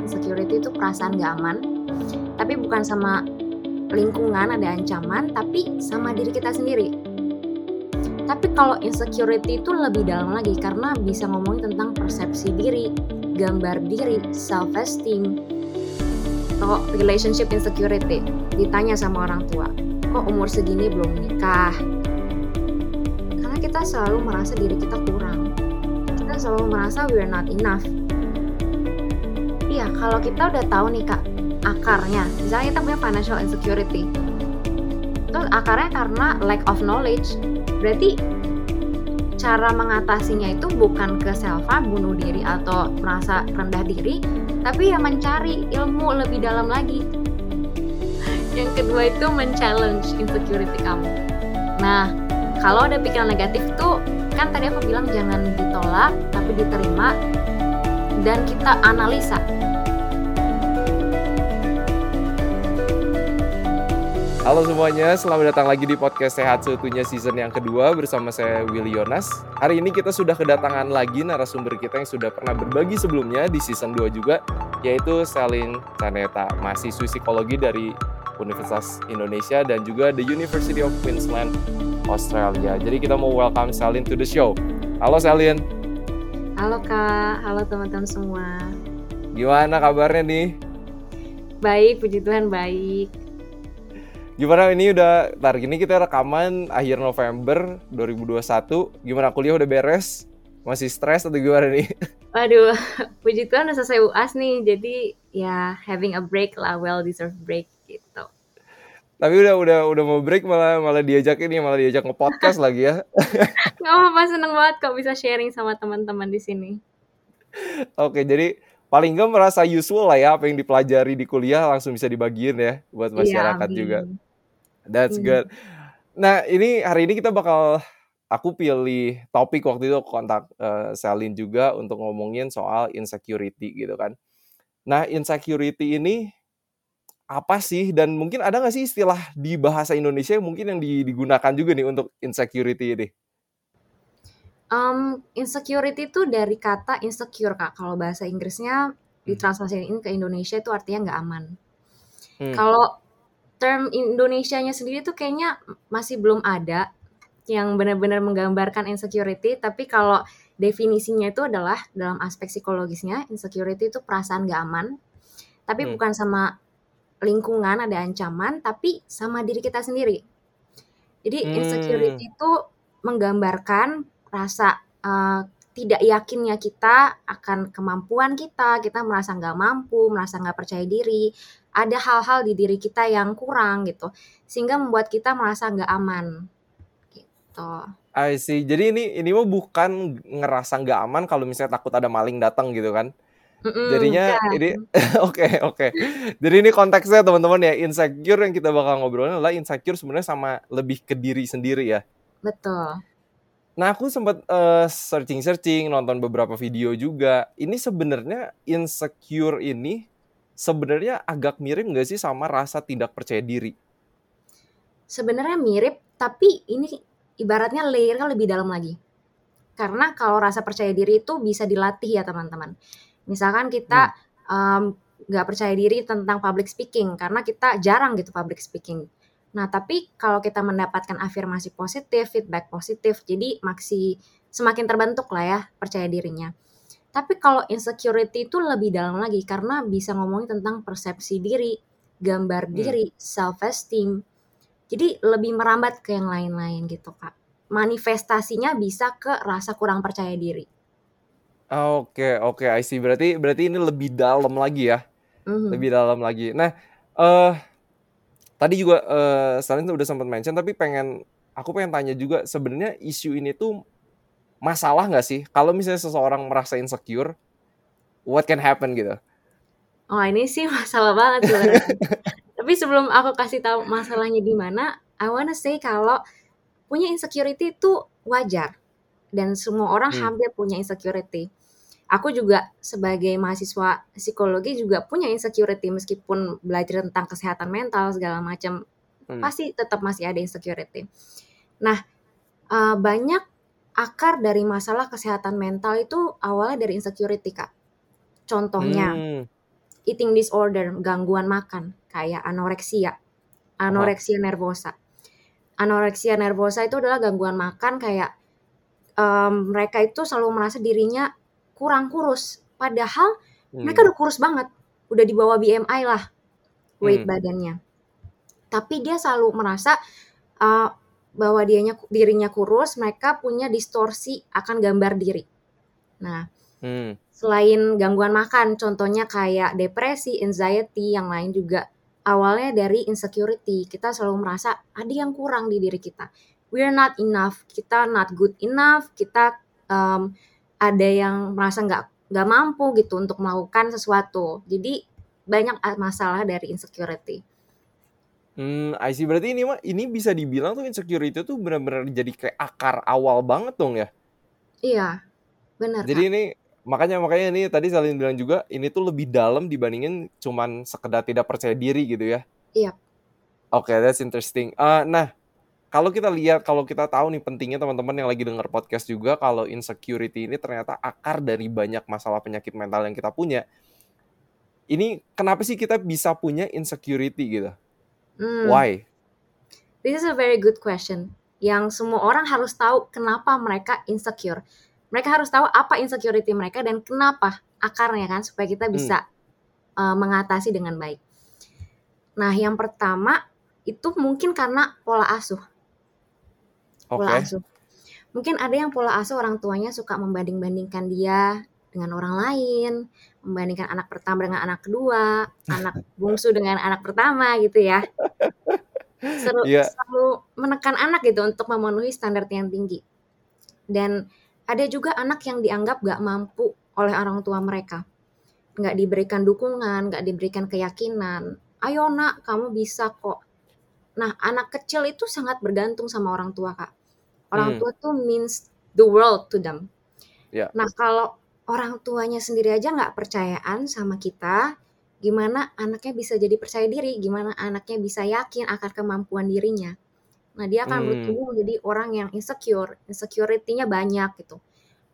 insecurity itu perasaan gak aman, tapi bukan sama lingkungan ada ancaman, tapi sama diri kita sendiri. Tapi kalau insecurity itu lebih dalam lagi karena bisa ngomongin tentang persepsi diri, gambar diri, self esteem, atau relationship insecurity. Ditanya sama orang tua, kok umur segini belum nikah? Karena kita selalu merasa diri kita kurang. Kita selalu merasa we're not enough. Kalau kita udah tahu nih kak akarnya, misalnya kita punya financial insecurity, itu akarnya karena lack of knowledge. Berarti cara mengatasinya itu bukan ke self harm, bunuh diri atau merasa rendah diri, tapi ya mencari ilmu lebih dalam lagi. Yang kedua itu men-challenge insecurity kamu. Nah, kalau ada pikiran negatif tuh kan tadi aku bilang jangan ditolak tapi diterima dan kita analisa Halo semuanya, selamat datang lagi di podcast Sehat Seutuhnya season yang kedua bersama saya Willy Yonas. Hari ini kita sudah kedatangan lagi narasumber kita yang sudah pernah berbagi sebelumnya di season 2 juga, yaitu Selin Caneta, mahasiswi psikologi dari Universitas Indonesia dan juga The University of Queensland, Australia. Jadi kita mau welcome Selin to the show. Halo Selin. Halo Kak, halo teman-teman semua. Gimana kabarnya nih? Baik, puji Tuhan baik. Gimana ini udah, tar ini kita rekaman akhir November 2021. Gimana kuliah udah beres? Masih stres atau gimana nih? Waduh, puji Tuhan udah selesai UAS nih, jadi ya having a break lah, well deserved break gitu. Tapi udah udah udah mau break malah malah diajak ini malah diajak nge-podcast lagi ya. Gak apa-apa, seneng banget kok bisa sharing sama teman-teman di sini. Oke, jadi paling nggak merasa useful lah ya apa yang dipelajari di kuliah langsung bisa dibagiin ya buat Iya, masyarakat amin. juga. That's Hmm. good. Nah, ini hari ini kita bakal aku pilih topik waktu itu kontak eh, Selin juga untuk ngomongin soal insecurity gitu kan. Nah, insecurity ini apa sih dan mungkin ada nggak sih istilah di bahasa Indonesia yang mungkin yang di- digunakan juga nih untuk insecurity ini? Um, insecurity itu dari kata insecure kak. Kalau bahasa Inggrisnya ditranslasiin ke Indonesia itu artinya nggak aman. Hmm. Kalau term Indonesianya sendiri tuh kayaknya masih belum ada yang benar-benar menggambarkan insecurity. Tapi kalau definisinya itu adalah dalam aspek psikologisnya, insecurity itu perasaan nggak aman. Tapi Hmm. bukan sama lingkungan ada ancaman, tapi sama diri kita sendiri. Jadi Hmm. insecurity itu menggambarkan rasa uh, tidak yakinnya kita akan kemampuan kita, kita merasa nggak mampu, merasa nggak percaya diri, ada hal-hal di diri kita yang kurang gitu, sehingga membuat kita merasa nggak aman, gitu. I see. Jadi ini ini mah bukan ngerasa nggak aman kalau misalnya takut ada maling datang gitu kan? Mm-mm, Jadinya bukan. ini oke oke. Jadi ini konteksnya teman-teman ya insecure yang kita bakal ngobrolin adalah insecure sebenarnya sama lebih ke diri sendiri ya. Betul. Nah aku sempat searching searching nonton beberapa video juga. Ini sebenarnya insecure ini sebenarnya agak mirip nggak sih sama rasa tidak percaya diri? Sebenarnya mirip, tapi ini ibaratnya layernya lebih dalam lagi. Karena kalau rasa percaya diri itu bisa dilatih ya teman-teman. Misalkan kita em, nggak percaya diri tentang public speaking karena kita jarang gitu public speaking. Nah tapi kalau kita mendapatkan afirmasi positif, feedback positif, jadi masih semakin terbentuk lah ya percaya dirinya. Tapi kalau insecurity itu lebih dalam lagi karena bisa ngomongin tentang persepsi diri, gambar Hmm. diri, self esteem. Jadi lebih merambat ke yang lain-lain gitu kak. Manifestasinya bisa ke rasa kurang percaya diri. Oke oke I see. Berarti berarti ini lebih dalam lagi ya. Mhm. Lebih dalam lagi. Nah eh tadi juga eh Stalin tuh udah sempat mention tapi pengen aku pengen tanya juga sebenarnya isu ini tuh masalah nggak sih kalau misalnya seseorang merasa insecure what can happen gitu Oh ini sih masalah banget sebenarnya. Tapi sebelum aku kasih tahu masalahnya di mana, I wanna say kalau punya insecurity itu wajar dan semua orang Hmm. hampir punya insecurity. Aku juga sebagai mahasiswa psikologi juga punya insecurity meskipun belajar tentang kesehatan mental segala macam Hmm. pasti tetap masih ada insecurity. Nah, eh, banyak akar dari masalah kesehatan mental itu awalnya dari insecurity, Kak. Contohnya, Hmm. eating disorder, gangguan makan kayak anoreksia, anoreksia nervosa. Anoreksia nervosa itu adalah gangguan makan kayak um, mereka itu selalu merasa dirinya kurang kurus, padahal hmm. mereka udah kurus banget, udah di bawah BMI lah weight hmm. badannya. Tapi dia selalu merasa uh, bahwa dianya dirinya kurus, mereka punya distorsi akan gambar diri. Nah, hmm. selain gangguan makan, contohnya kayak depresi, anxiety, yang lain juga awalnya dari insecurity. Kita selalu merasa ada yang kurang di diri kita. We're not enough, kita not good enough, kita um, ada yang merasa nggak nggak mampu gitu untuk melakukan sesuatu. Jadi banyak masalah dari insecurity. Hmm, I see. Berarti ini mah ini bisa dibilang tuh insecurity tuh benar-benar jadi kayak akar awal banget dong ya? Iya, benar. Jadi Kak. ini makanya makanya ini tadi Salin bilang juga ini tuh lebih dalam dibandingin cuman sekedar tidak percaya diri gitu ya. Iya. Oke, okay, that's interesting. Uh, nah, kalau kita lihat kalau kita tahu nih pentingnya teman-teman yang lagi dengar podcast juga kalau insecurity ini ternyata akar dari banyak masalah penyakit mental yang kita punya. Ini kenapa sih kita bisa punya insecurity gitu? Hmm. Why? This is a very good question. Yang semua orang harus tahu kenapa mereka insecure mereka harus tahu apa insecurity mereka dan kenapa akarnya kan supaya kita hmm. bisa hmm. uh, mengatasi dengan baik. Nah, yang pertama itu mungkin karena pola asuh. Pola okay. asuh. Mungkin ada yang pola asuh orang tuanya suka membanding-bandingkan dia dengan orang lain, membandingkan anak pertama dengan anak kedua, anak bungsu dengan anak pertama gitu ya. Seru, yeah. selalu menekan anak gitu untuk memenuhi standar yang tinggi. Dan ada juga anak yang dianggap gak mampu oleh orang tua mereka. Gak diberikan dukungan, gak diberikan keyakinan. Ayo nak, kamu bisa kok. Nah, anak kecil itu sangat bergantung sama orang tua, Kak. Orang hmm. tua tuh means the world to them. Yeah. Nah, kalau orang tuanya sendiri aja nggak percayaan sama kita, gimana anaknya bisa jadi percaya diri, gimana anaknya bisa yakin akan kemampuan dirinya. Nah, dia akan hmm. bertumbuh menjadi orang yang insecure, insecurity-nya banyak gitu.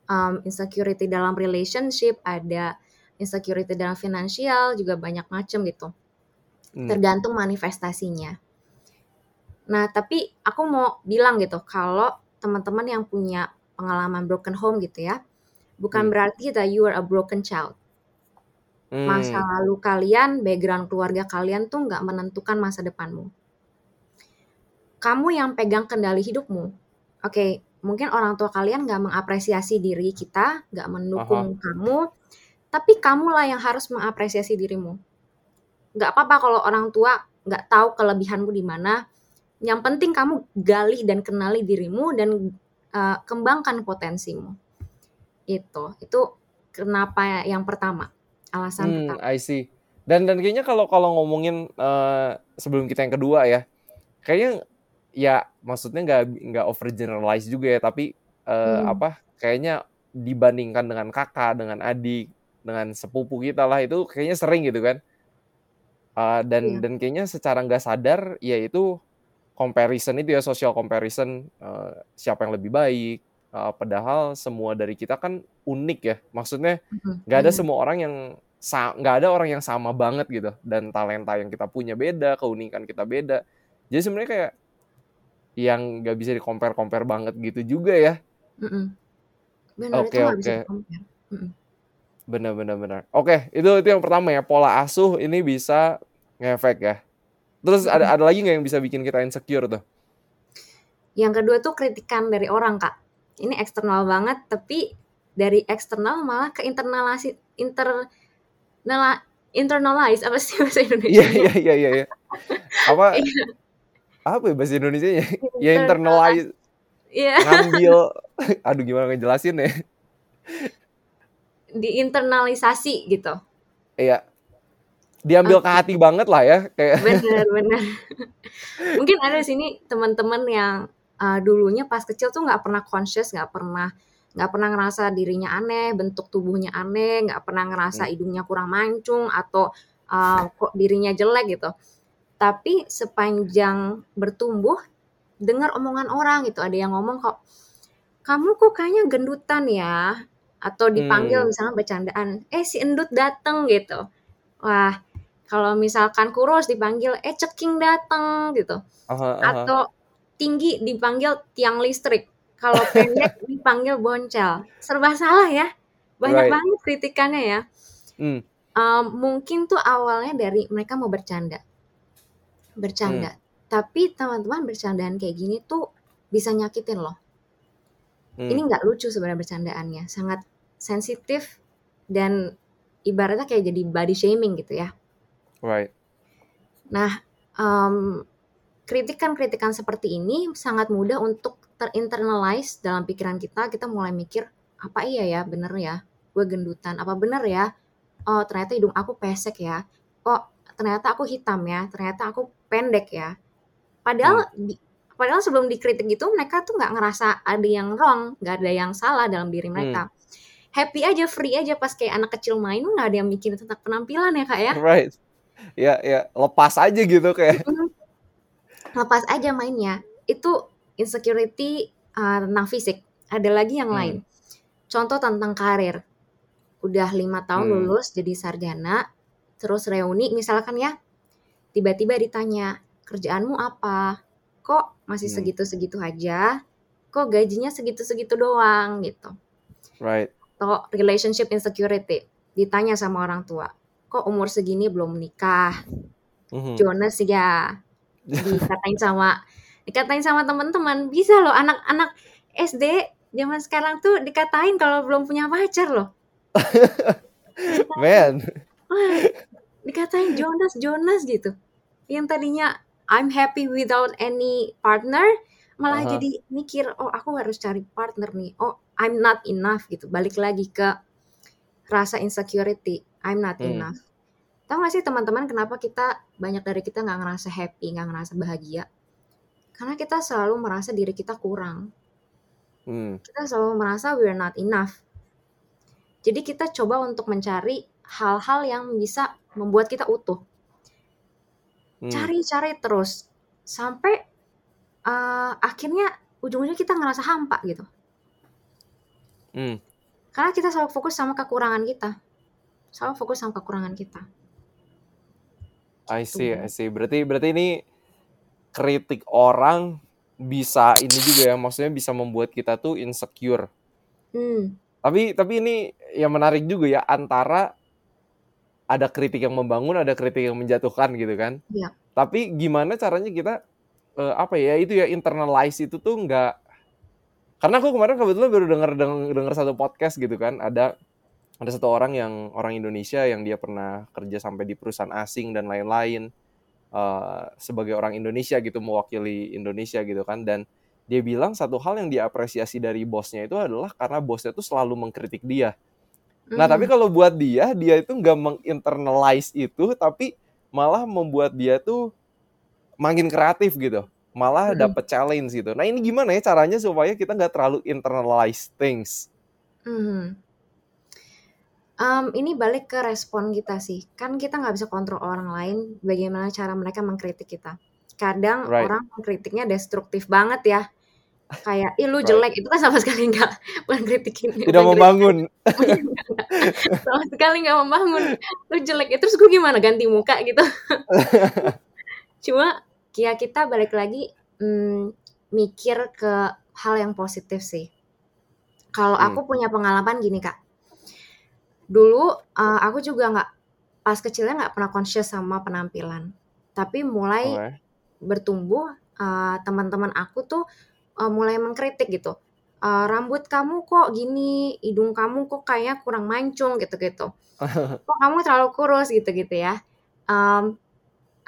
Um, insecurity dalam relationship, ada insecurity dalam finansial, juga banyak macam gitu. Hmm. Tergantung manifestasinya. Nah, tapi aku mau bilang gitu, kalau teman-teman yang punya pengalaman broken home gitu ya, bukan hmm. berarti that you are a broken child. Masa hmm. lalu kalian, background keluarga kalian tuh nggak menentukan masa depanmu kamu yang pegang kendali hidupmu. Oke, okay, mungkin orang tua kalian nggak mengapresiasi diri kita, nggak mendukung Aha. kamu, tapi kamulah yang harus mengapresiasi dirimu. Nggak apa-apa kalau orang tua nggak tahu kelebihanmu di mana. Yang penting kamu gali dan kenali dirimu dan uh, kembangkan potensimu. Itu, itu kenapa yang pertama alasan hmm, pertama. I see. Dan dan kayaknya kalau kalau ngomongin uh, sebelum kita yang kedua ya, kayaknya ya maksudnya nggak nggak over generalize juga ya tapi uh, hmm. apa kayaknya dibandingkan dengan kakak dengan adik dengan sepupu kita lah itu kayaknya sering gitu kan uh, dan yeah. dan kayaknya secara nggak sadar ya itu comparison itu ya social comparison uh, siapa yang lebih baik uh, padahal semua dari kita kan unik ya maksudnya hmm, nggak ada semua orang yang nggak ada orang yang sama banget gitu dan talenta yang kita punya beda keunikan kita beda jadi sebenarnya kayak yang nggak bisa di compare compare banget gitu juga ya. Oke oke. Benar benar benar. Oke itu itu yang pertama ya pola asuh ini bisa ngefek ya. Terus ada ada lagi nggak yang bisa bikin kita insecure tuh? Yang kedua tuh kritikan dari orang kak. Ini eksternal banget tapi dari eksternal malah ke internalasi inter nela, internalize apa sih bahasa Indonesia? Iya iya iya iya. iya. Apa? Iya apa ya bahasa Indonesia nya ya internalize yeah. ngambil aduh gimana ngejelasin ya diinternalisasi gitu iya diambil okay. ke hati banget lah ya kayak bener bener mungkin ada di sini teman-teman yang uh, dulunya pas kecil tuh nggak pernah conscious nggak pernah nggak pernah ngerasa dirinya aneh bentuk tubuhnya aneh nggak pernah ngerasa hmm. hidungnya kurang mancung atau uh, kok dirinya jelek gitu tapi sepanjang bertumbuh dengar omongan orang gitu ada yang ngomong kok kamu kok kayaknya gendutan ya atau dipanggil hmm. misalnya bercandaan eh si endut dateng gitu Wah, kalau misalkan kurus dipanggil, "Eh, ceking dateng," gitu. Aha aha. Atau tinggi dipanggil tiang listrik, kalau pendek dipanggil boncel. Serba salah ya, banyak Right. banget kritikannya ya. Mmm. Mmm, mungkin tuh awalnya dari mereka mau bercanda. Bercanda. Mmm. Tapi teman-teman bercandaan kayak gini tuh bisa nyakitin loh. Ini Mmm. nggak lucu sebenarnya bercandaannya, sangat sensitif dan ibaratnya kayak jadi body shaming gitu ya. Right. Nah, mmm, kritikan-kritikan seperti ini sangat mudah untuk ter-internalize dalam pikiran kita, kita mulai mikir, "Apa iya ya, bener ya, gue gendutan? Apa bener ya, oh ternyata hidung aku pesek ya? Oh ternyata aku hitam ya? Ternyata aku pendek ya?" Padahal Mmm. di padahal sebelum dikritik gitu mereka tuh nggak ngerasa ada yang wrong, nggak ada yang salah dalam diri mereka. Happy aja, free aja pas kayak anak kecil main nggak ada yang mikirin tentang penampilan ya, Kak, ya. Right. Iya iya, lepas aja gitu kayak. Lepas aja mainnya. Itu insecurity, eee, tentang fisik. Ada lagi yang Mmm. lain. Contoh tentang karir. Udah 5 tahun Mmm. lulus jadi sarjana, terus reuni misalkan ya, tiba-tiba ditanya, "Kerjaanmu apa? Kok masih Mmm. segitu-segitu aja? Kok gajinya segitu-segitu doang?" Gitu. Right. Atau relationship insecurity, ditanya sama orang tua, "Kok umur segini belum nikah?" Mhm. Jones ya, dikatain sama dikatain sama teman-teman. Bisa loh anak-anak SD zaman sekarang tuh dikatain kalau belum punya pacar loh. Man. wah, dikatain Jonas Jonas gitu. Yang tadinya I'm happy without any partner, malah Aha. jadi mikir, "Oh aku harus cari partner nih. Oh I'm not enough," gitu. Balik lagi ke rasa insecurity, I'm not Mmm. enough. Tahu nggak sih teman-teman kenapa kita banyak dari kita nggak ngerasa happy, nggak ngerasa bahagia? Karena kita selalu merasa diri kita kurang. Mmm. Kita selalu merasa we're not enough. Jadi kita coba untuk mencari hal-hal yang bisa membuat kita utuh. Mmm. Cari-cari terus sampai, eee, akhirnya ujung-ujungnya kita ngerasa hampa gitu. Mmm. Karena kita selalu fokus sama kekurangan kita. Selalu fokus sama kekurangan kita. I see Tuh. I see. Berarti berarti ini kritik orang bisa ini juga ya, maksudnya bisa membuat kita tuh insecure. Mmm. Tapi tapi ini yang menarik juga ya, antara ada kritik yang membangun, ada kritik yang menjatuhkan gitu kan. Iya. Tapi gimana caranya kita, eee, apa ya, itu ya internalize itu tuh nggak karena aku kemarin kebetulan baru denger deng denger satu podcast gitu kan, ada ada satu orang yang orang Indonesia yang dia pernah kerja sampai di perusahaan asing dan lain-lain, eee, sebagai orang Indonesia gitu, mewakili Indonesia gitu kan, dan dia bilang satu hal yang diapresiasi dari bosnya itu adalah karena bosnya tuh selalu mengkritik dia. Nah, tapi Mmm. kalau buat dia, dia itu nggak meng-internalize itu, tapi malah membuat dia tuh makin kreatif gitu, malah Mhm. dapet challenge gitu. Nah, ini gimana ya caranya supaya kita nggak terlalu internalize things? Mhm. Mmm, ini balik ke respon kita sih. Kan kita nggak bisa kontrol orang lain bagaimana cara mereka mengkritik kita. Kadang Right. orang mengkritiknya destruktif banget ya. Kayak, "Ih lu Right. jelek," itu kan sama sekali nggak bukan kritikin Tidak kritikan membangun. sama sekali nggak membangun. "Lu jelek," ya terus gue gimana ganti muka gitu. Cuma ya kita balik lagi, mmm, mikir ke hal yang positif sih. Kalau Mmm. aku punya pengalaman gini, Kak. Dulu, eee, aku juga nggak pas kecilnya nggak pernah conscious sama penampilan. Tapi mulai Oke. bertumbuh, eee, teman-teman aku tuh, eee, mulai mengkritik gitu, eee, "Rambut kamu kok gini, hidung kamu kok kayaknya kurang mancung," gitu-gitu. "Kok kamu terlalu kurus," gitu-gitu ya. Mmm,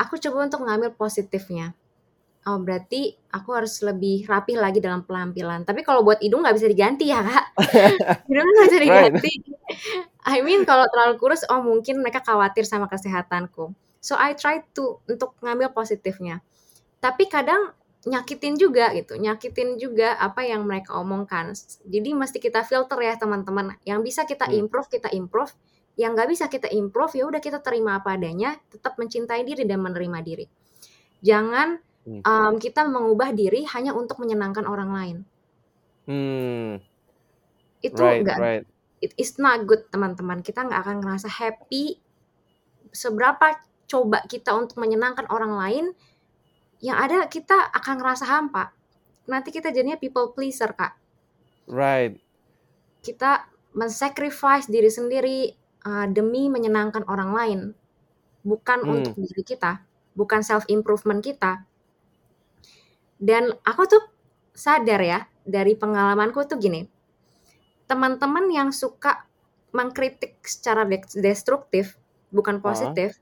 aku coba untuk ngambil positifnya. Oh berarti aku harus lebih rapih lagi dalam penampilan. Tapi kalau buat hidung nggak bisa diganti ya, Kak. Hidung nggak bisa Right. diganti. I mean kalau terlalu kurus, oh mungkin mereka khawatir sama kesehatanku. So I try to untuk ngambil positifnya. Tapi kadang nyakitin juga gitu, nyakitin juga apa yang mereka omongkan. Jadi mesti kita filter ya teman-teman. Yang bisa kita Mmm. improve, kita improve. Yang nggak bisa kita improve, ya udah kita terima apa adanya, tetap mencintai diri dan menerima diri. Jangan, Mmm. mmm, kita mengubah diri hanya untuk menyenangkan orang lain. Mmm. Itu Right nggak right. It is not good teman-teman. Kita nggak akan ngerasa happy seberapa coba kita untuk menyenangkan orang lain, yang ada kita akan ngerasa hampa. Nanti kita jadinya people pleaser, Kak. Right. Kita men-sacrifice diri sendiri uh, demi menyenangkan orang lain, bukan Hmm. untuk diri kita, bukan self improvement kita. Dan aku tuh sadar ya dari pengalamanku tuh gini, teman-teman yang suka mengkritik secara destruktif, bukan Hah? positif,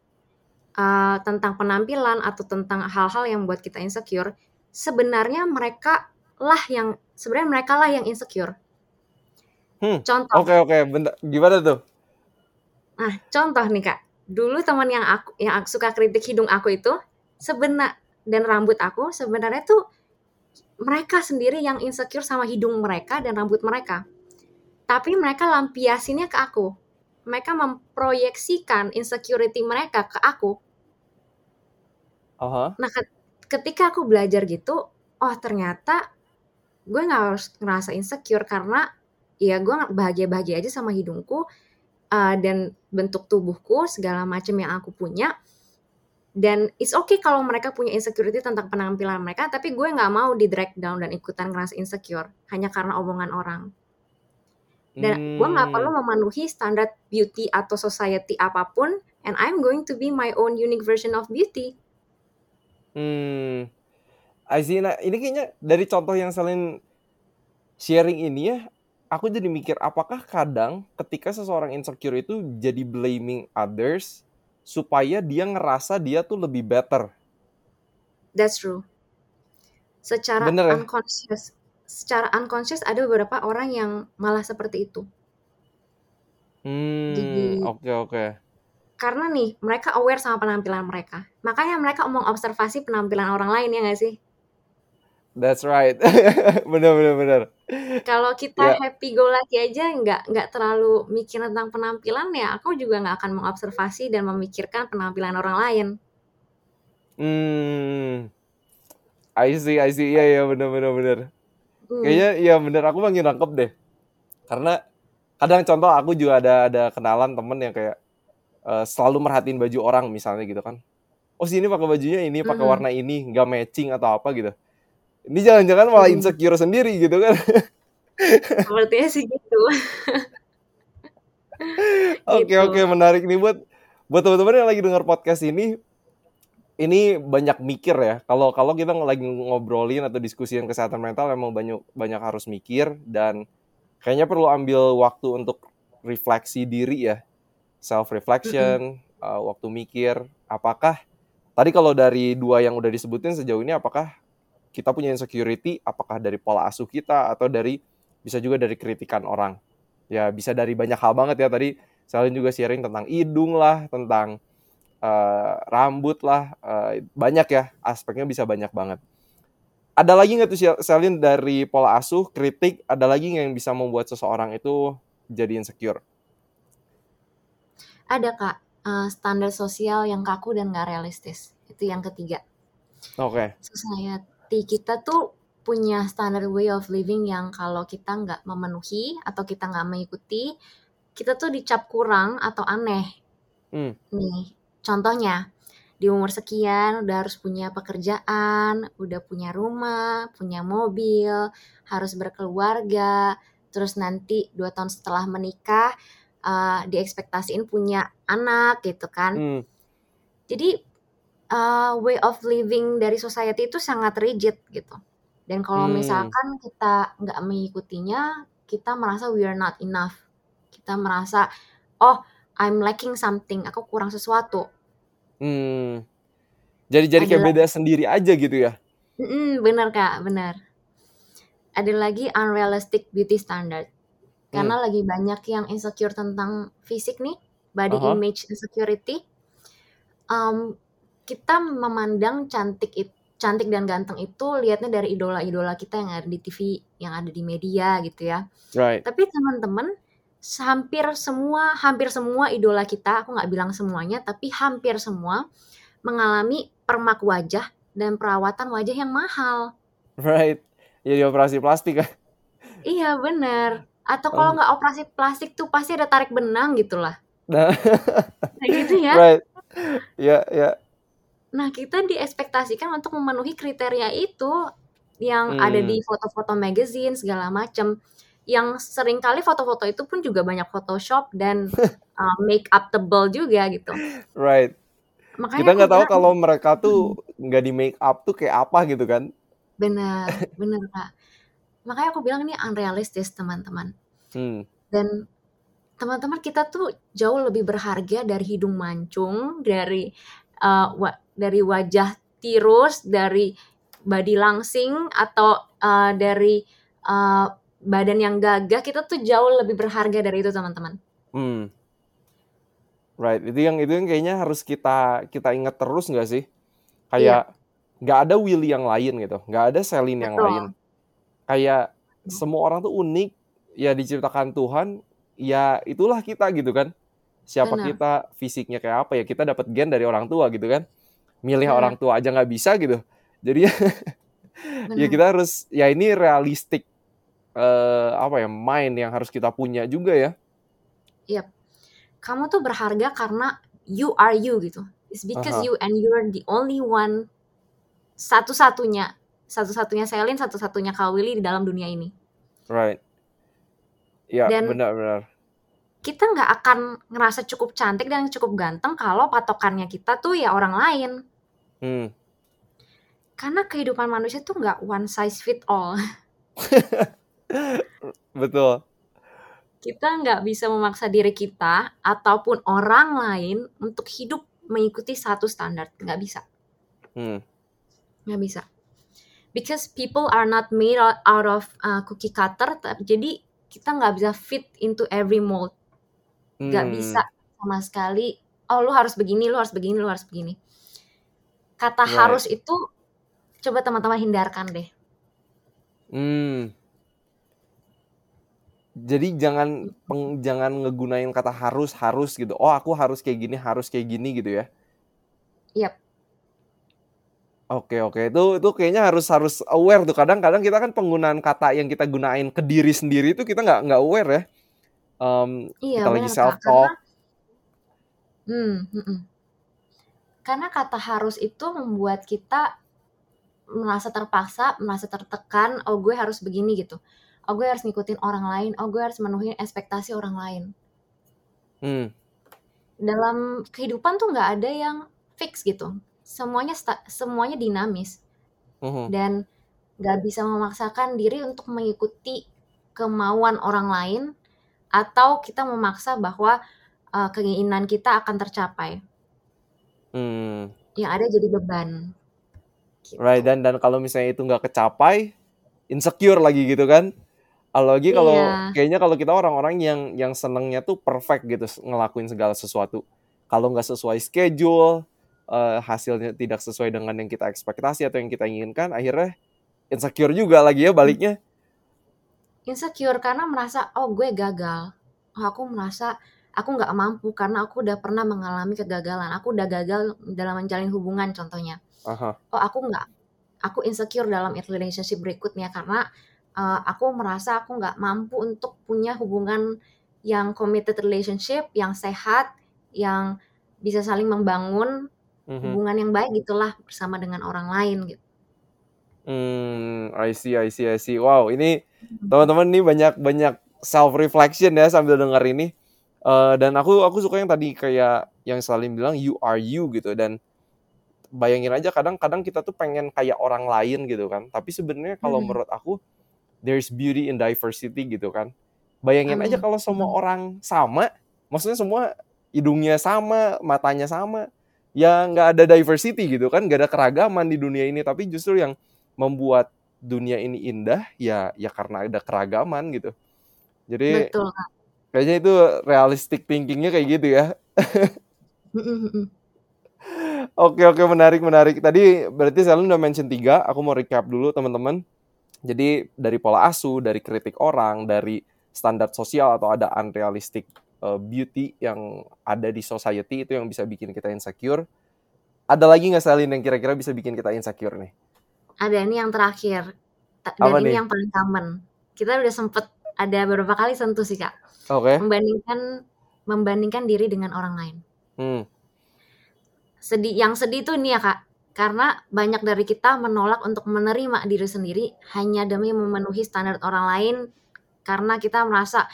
uh, tentang penampilan atau tentang hal-hal yang membuat kita insecure, sebenarnya mereka lah yang sebenarnya mereka lah yang insecure. Hmm. Contoh, Oke oke, bentar. Gimana tuh? Nah, contoh nih Kak, dulu teman yang aku yang aku suka kritik hidung aku itu sebenar dan rambut aku sebenarnya tuh mereka sendiri yang insecure sama hidung mereka dan rambut mereka. Tapi mereka lampiasinnya ke aku. Mereka memproyeksikan insecurity mereka ke aku. Aha. Nah, ke- ketika aku belajar gitu, oh ternyata gue nggak harus ngerasa insecure karena ya gue bahagia-bahagia aja sama hidungku uh, dan bentuk tubuhku segala macam yang aku punya dan it's okay kalau mereka punya insecurity tentang penampilan mereka tapi gue nggak mau di drag down dan ikutan ngerasa insecure hanya karena omongan orang dan gue nggak perlu Hmm. memenuhi standar beauty atau society apa pun and I'm going to be my own unique version of beauty Hmm. I see. Nah, ini kayaknya dari contoh yang Selin sharing ini ya, aku jadi mikir apakah kadang ketika seseorang insecure itu jadi blaming others supaya dia ngerasa dia tuh lebih better. that's true secara Bener ya? unconscious secara unconscious ada beberapa orang yang malah seperti itu Hmm, oke oke. karena nih mereka aware sama penampilan mereka makanya mereka mengobservasi penampilan orang lain ya nggak sih That's right. bener bener bener. kalau kita Ya. happy go lucky aja nggak nggak terlalu mikir tentang penampilan ya aku juga nggak akan mengobservasi dan memikirkan penampilan orang lain Hmm. I see, I see. Iya, iya, bener, bener, bener. Hmm. Kayaknya, iya bener. Aku makin nangkep deh. Karena kadang contoh aku juga ada ada kenalan temen yang kayak eh, selalu merhatiin baju orang misalnya gitu kan. Oh sini pakai bajunya ini, pakai Mhm. warna ini, nggak matching atau apa gitu. Ini jangan-jangan malah Hmm. insecure sendiri gitu kan. sepertinya sih gitu Oke gitu oke menarik nih buat buat teman-teman yang lagi dengar podcast ini ini banyak mikir ya. Kalau kalau kita lagi ngobrolin atau diskusiin kesehatan mental emang banyak banyak harus mikir dan kayaknya perlu ambil waktu untuk refleksi diri ya. Self reflection, uh, waktu mikir apakah tadi kalau dari dua yang udah disebutin sejauh ini apakah kita punya insecurity apakah dari pola asuh kita atau dari bisa juga dari kritikan orang. Ya bisa dari banyak hal banget ya tadi Salin juga sharing tentang hidung lah, tentang eh, rambut lah, eh, banyak ya aspeknya bisa banyak banget. Ada lagi nggak tuh Sel- Selin dari pola asuh, kritik, ada lagi nggak yang bisa membuat seseorang itu jadi insecure? ada kak eh, standar sosial yang kaku dan gak realistis itu yang ketiga Oke, society kita tuh punya standard way of living yang kalau kita nggak memenuhi atau kita nggak mengikuti kita tuh dicap kurang atau aneh Hmm. nih contohnya di umur sekian udah harus punya pekerjaan udah punya rumah punya mobil harus berkeluarga terus nanti dua tahun setelah menikah eh, diekspektasiin punya anak gitu kan Hmm. jadi uh, way of living dari society itu sangat rigid gitu. Dan kalau Hmm. misalkan kita nggak mengikutinya, kita merasa we are not enough. Kita merasa, oh I'm lacking something, aku kurang sesuatu. Hmm. Jadi jadi kayak beda sendiri aja gitu ya. Mm-mm, bener kak, bener. Ada lagi unrealistic beauty standard. Hmm. Karena lagi banyak yang insecure tentang fisik nih, body Aha. image insecurity. Um, kita memandang cantik it- cantik dan ganteng itu lihatnya dari idola-idola kita yang ada di TV, yang ada di media gitu ya. Right. Tapi teman-teman, hampir semua hampir semua idola kita, aku nggak bilang semuanya, tapi hampir semua mengalami permak wajah dan perawatan wajah yang mahal. Right. Jadi operasi plastik kan. Iya bener. Atau kalau nggak operasi plastik tuh pasti ada tarik benang gitu lah. nah, Kayak gitu ya. right. Iya, iya. Nah, kita diekspektasikan untuk memenuhi kriteria itu yang ada Hmm. di foto-foto magazine segala macam. Yang sering kali foto-foto itu pun juga banyak Photoshop dan uh, make up tebal juga gitu. Right. Makanya Kita nggak tahu kalau mereka tuh mm, nggak di make up tuh kayak apa gitu kan. benar, benar Kak. Makanya aku bilang ini unrealistis teman-teman. Hmm. Dan teman-teman kita tuh jauh lebih berharga dari hidung mancung, dari uh, wa- dari wajah tirus, dari body langsing atau uh, dari uh, badan yang gagah. Kita tuh jauh lebih berharga dari itu teman-teman. Hmm. Right. Itu yang itu yang kayaknya harus kita kita ingat terus nggak sih? Iya, Kayak nggak ada Willy yang lain gitu, nggak ada Celine yang lain. Kayak semua orang tuh unik, ya diciptakan Tuhan, ya itulah kita gitu kan. Siapa Benar, kita, fisiknya kayak apa ya kita dapat gen dari orang tua gitu kan. Milih benar, orang tua aja nggak bisa gitu. Jadi ya kita harus ya ini realistik eh, apa ya mind yang harus kita punya juga ya. Yap. Kamu tuh berharga karena you are you gitu. It's because Aha. you and you're the only one satu-satunya satu-satunya Selin, satu-satunya Kak Willy di dalam dunia ini. Right. Ya Dan benar-benar. kita nggak akan ngerasa cukup cantik dan cukup ganteng kalau patokannya kita tuh ya orang lain. Hmm. Karena kehidupan manusia tuh nggak one size fit all. Betul. Kita nggak bisa memaksa diri kita ataupun orang lain untuk hidup mengikuti satu standar. Nggak bisa. Hmm. Nggak bisa. Because people are not made out of uh, cookie cutter. Jadi kita nggak bisa fit into every mold. Nggak bisa Hmm. sama sekali. Oh lu harus begini, lu harus begini, lu harus begini. Kata Right. harus itu coba teman-teman hindarkan deh. Hmm. Jadi jangan peng, jangan ngegunain kata harus harus gitu. Oh aku harus kayak gini harus kayak gini gitu ya. Yap. Oke oke itu itu kayaknya harus harus aware tuh. Kadang-kadang kita kan penggunaan kata yang kita gunain ke diri sendiri itu kita nggak nggak aware ya. Em, Iya kita lagi self kak. Karena talk. hmm, hmm, hmm. karena kata harus itu membuat kita merasa terpaksa, merasa tertekan. Oh gue harus begini gitu. Oh gue harus ngikutin orang lain. Oh gue harus memenuhi ekspektasi orang lain. Hmm. Dalam kehidupan tuh nggak ada yang fix gitu. Semuanya semuanya dinamis Mhm. dan nggak bisa memaksakan diri untuk mengikuti kemauan orang lain atau kita memaksa bahwa uh, keinginan kita akan tercapai. Hmm. Yang ada jadi beban Right gitu. dan dan kalau misalnya itu nggak kecapai, insecure lagi gitu kan. Apalagi kalau Iya, kayaknya kalau kita orang-orang yang yang senengnya tuh perfect gitu ngelakuin segala sesuatu. Kalau nggak sesuai schedule, eh, hasilnya tidak sesuai dengan yang kita ekspektasi atau yang kita inginkan, akhirnya insecure juga lagi ya baliknya. insecure karena merasa oh gue gagal. Oh, aku merasa aku nggak mampu karena aku udah pernah mengalami kegagalan. Aku udah gagal dalam menjalin hubungan contohnya. Aha. Oh aku nggak, aku insecure dalam relationship berikutnya karena uh, aku merasa aku nggak mampu untuk punya hubungan yang committed relationship, yang sehat, yang bisa saling membangun Mhm. hubungan yang baik gitulah bersama dengan orang lain gitu. Hmm, I see, I see, I see. Wow, ini teman-teman nih banyak banyak self reflection ya sambil denger ini. Eh, dan aku aku suka yang tadi kayak yang Salim bilang you are you gitu dan bayangin aja kadang-kadang kita tuh pengen kayak orang lain gitu kan. Tapi sebenarnya kalau Hmm, menurut aku there's beauty in diversity gitu kan. Bayangin aja amin. kalau semua orang sama, maksudnya semua hidungnya sama, matanya sama, ya nggak ada diversity gitu kan, nggak ada keragaman di dunia ini. Tapi justru yang membuat dunia ini indah ya ya karena ada keragaman gitu. Jadi Betul kayaknya itu realistic thinkingnya kayak gitu ya. Oke oke menarik menarik. Tadi berarti Selen udah mention tiga. Aku mau recap dulu teman-teman. Jadi dari pola asuh, dari kritik orang, dari standar sosial atau ada unrealistic uh, beauty yang ada di society itu yang bisa bikin kita insecure. Ada lagi nggak Selin yang kira-kira bisa bikin kita insecure nih? Ada ini yang terakhir Ta- Apa dan ini nih? yang paling common. Kita udah sempet ada beberapa kali sentuh sih kak. Oke. Membandingkan membandingkan diri dengan orang lain. Hmm. sedih yang sedih tuh nih ya kak karena banyak dari kita menolak untuk menerima diri sendiri hanya demi memenuhi standar orang lain karena kita merasa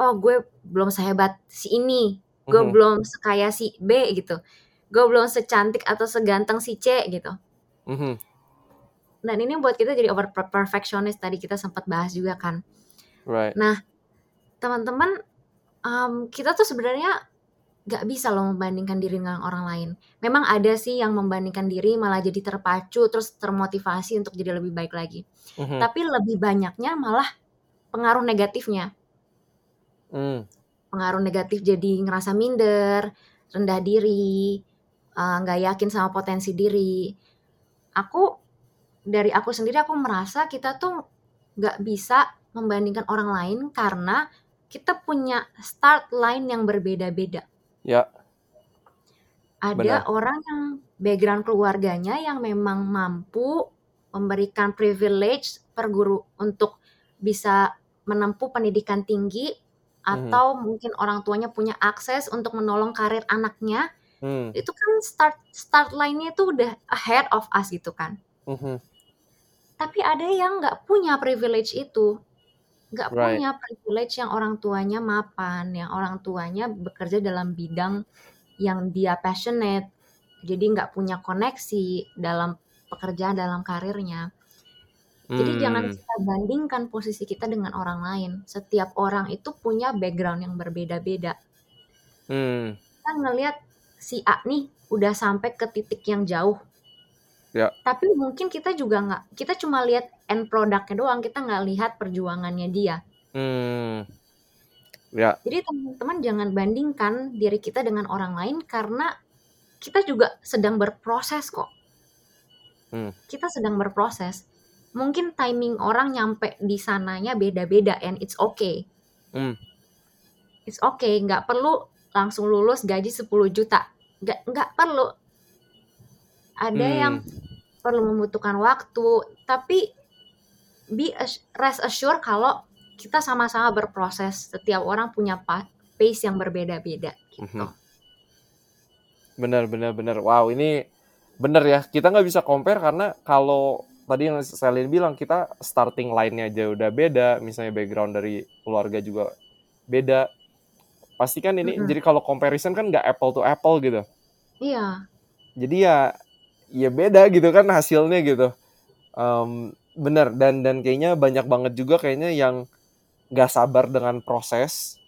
oh gue belum sehebat si ini gue Mhm. belum sekaya si B gitu gue belum secantik atau seganteng si C gitu Mhm. dan ini buat kita jadi over perfectionist tadi kita sempat bahas juga kan Right. Nah, teman-teman, em, kita tuh sebenarnya nggak bisa loh membandingkan diri dengan orang lain. Memang ada sih yang membandingkan diri malah jadi terpacu terus termotivasi untuk jadi lebih baik lagi. Mhm. Tapi lebih banyaknya malah pengaruh negatifnya. Mm. Pengaruh negatif jadi ngerasa minder, rendah diri, eh, nggak yakin sama potensi diri. Aku dari aku sendiri aku merasa kita tuh nggak bisa membandingkan orang lain karena kita punya start line yang berbeda-beda. Ya. Ada Benar. orang yang background keluarganya yang memang mampu memberikan privilege per guru untuk bisa menempuh pendidikan tinggi Mhm. atau mungkin orang tuanya punya akses untuk menolong karir anaknya. Mm. Itu kan start start line-nya itu udah ahead of us gitu kan. Mhm. Tapi ada yang nggak punya privilege itu. Nggak Right. punya privilege yang orang tuanya mapan, yang orang tuanya bekerja dalam bidang yang dia passionate. Jadi nggak punya koneksi dalam pekerjaan, dalam karirnya. Jadi jangan Mm. kita bandingkan posisi kita dengan orang lain. Setiap orang itu punya background yang berbeda-beda. Mm. Kita ngelihat si A nih udah sampai ke titik yang jauh. Ya. Tapi mungkin kita juga nggak, kita cuma lihat end produknya doang, kita nggak lihat perjuangannya dia. Mm. Ya. Jadi teman-teman jangan bandingkan diri kita dengan orang lain karena kita juga sedang berproses kok. Hmm. Kita sedang berproses. Mungkin timing orang nyampe di sananya beda-beda and it's okay. Hmm. It's okay, nggak perlu langsung lulus gaji 10 juta. Nggak, nggak perlu. Ada Hmm. yang perlu membutuhkan waktu, tapi be rest assured kalau kita sama-sama berproses. Setiap orang punya pa- pace yang berbeda-beda. Gitu. Mhm. Benar, benar, benar. Wow, ini benar ya. Kita nggak bisa compare karena kalau tadi yang Selin bilang kita starting line-nya aja udah beda, misalnya background dari keluarga juga beda. Pasti kan ini, Mm-mm. jadi kalau comparison kan nggak apple to apple gitu. Iya, Jadi ya, ya beda gitu kan hasilnya gitu. Em, bener dan dan kayaknya banyak banget juga kayaknya yang nggak sabar dengan proses.